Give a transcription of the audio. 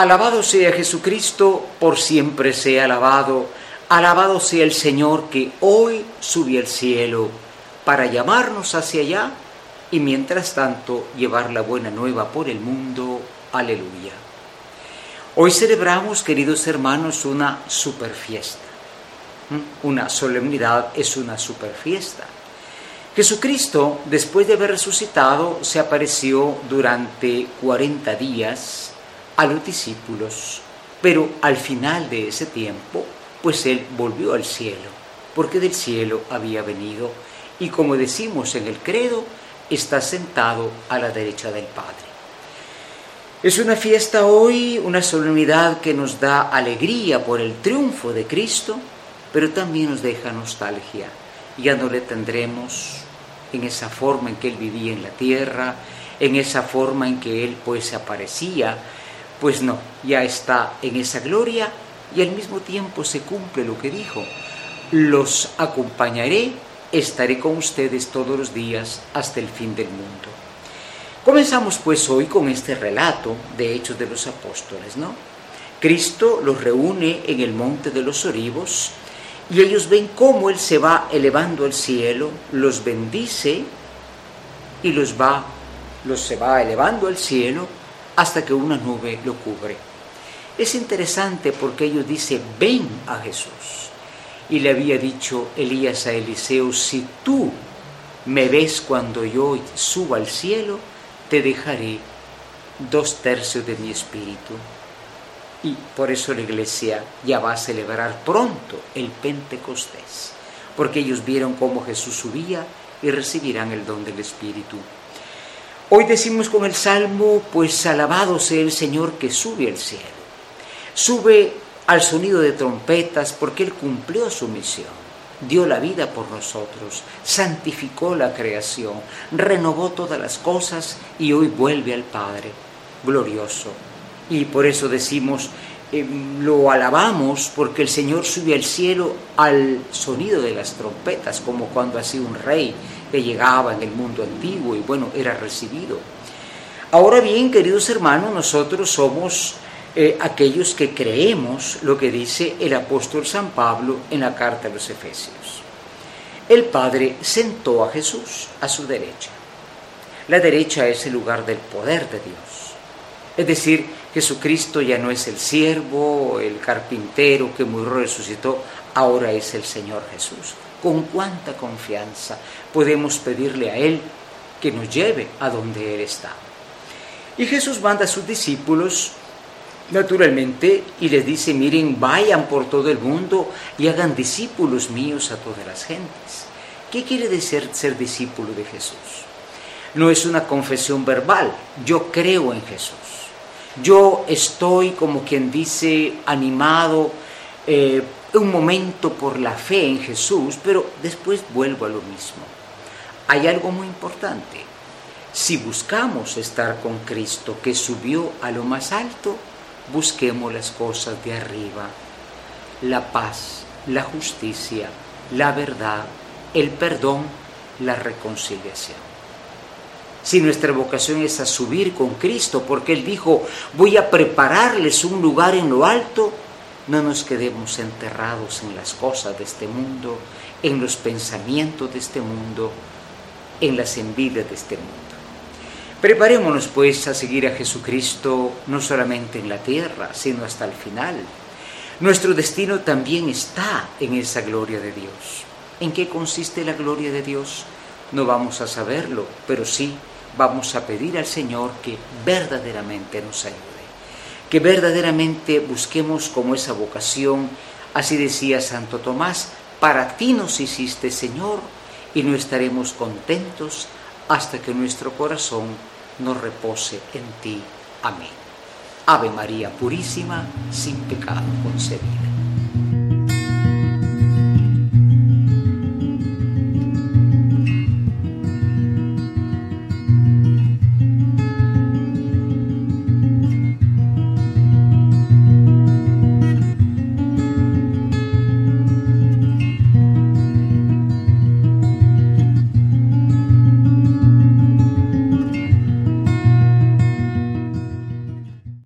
Alabado sea Jesucristo, por siempre sea alabado. Alabado sea el Señor que hoy subió al cielo para llamarnos hacia allá y mientras tanto llevar la buena nueva por el mundo. Aleluya. Hoy celebramos, queridos hermanos, una super fiesta. ¿Mm? Una solemnidad es una super fiesta. Jesucristo, después de haber resucitado, se apareció durante 40 días a los discípulos, pero al final de ese tiempo, pues Él volvió al cielo, porque del cielo había venido y como decimos en el credo, está sentado a la derecha del Padre. Es una fiesta hoy, una solemnidad que nos da alegría por el triunfo de Cristo, pero también nos deja nostalgia. Ya no le tendremos en esa forma en que Él vivía en la tierra, en esa forma en que Él pues aparecía, pues no, ya está en esa gloria y al mismo tiempo se cumple lo que dijo, los acompañaré, estaré con ustedes todos los días hasta el fin del mundo. Comenzamos pues hoy con este relato de Hechos de los Apóstoles, ¿no? Cristo los reúne en el monte de los olivos y ellos ven cómo Él se va elevando al cielo, los bendice y los va, los se va elevando al cielo hasta que una nube lo cubre. Es interesante porque ellos dicen, ven a Jesús. Y le había dicho Elías a Eliseo, si tú me ves cuando yo suba al cielo, te dejaré dos tercios de mi espíritu. Y por eso la iglesia ya va a celebrar pronto el Pentecostés, porque ellos vieron cómo Jesús subía y recibirán el don del Espíritu. Hoy decimos con el Salmo, pues alabado sea el Señor que sube al cielo. Sube al sonido de trompetas porque Él cumplió su misión, dio la vida por nosotros, santificó la creación, renovó todas las cosas y hoy vuelve al Padre, glorioso, y por eso decimos, eh, lo alabamos porque el Señor sube al cielo al sonido de las trompetas, como cuando hacía un rey que llegaba en el mundo antiguo y bueno, era recibido. Ahora bien, queridos hermanos, nosotros somos eh, aquellos que creemos lo que dice el apóstol San Pablo en la carta a los Efesios. El Padre sentó a Jesús a su derecha. La derecha es el lugar del poder de Dios. Es decir, Jesucristo ya no es el siervo, el carpintero que murió resucitó, ahora es el Señor Jesús. Con cuánta confianza podemos pedirle a Él que nos lleve a donde Él está. Y Jesús manda a sus discípulos, naturalmente, y les dice, miren, vayan por todo el mundo y hagan discípulos míos a todas las gentes. ¿Qué quiere decir ser discípulo de Jesús? No es una confesión verbal, yo creo en Jesús yo estoy, como quien dice, animado eh, un momento por la fe en Jesús, pero después vuelvo a lo mismo. Hay algo muy importante. Si buscamos estar con Cristo que subió a lo más alto, busquemos las cosas de arriba. La paz, la justicia, la verdad, el perdón, la reconciliación si nuestra vocación es a subir con Cristo, porque Él dijo, voy a prepararles un lugar en lo alto, no nos quedemos enterrados en las cosas de este mundo, en los pensamientos de este mundo, en las envidias de este mundo. Preparémonos pues a seguir a Jesucristo no solamente en la tierra, sino hasta el final. Nuestro destino también está en esa gloria de Dios. ¿En qué consiste la gloria de Dios? No vamos a saberlo, pero sí vamos a pedir al Señor que verdaderamente nos ayude, que verdaderamente busquemos como esa vocación, así decía Santo Tomás, para ti nos hiciste Señor y no estaremos contentos hasta que nuestro corazón nos repose en ti. Amén. Ave María Purísima, sin pecado concebida.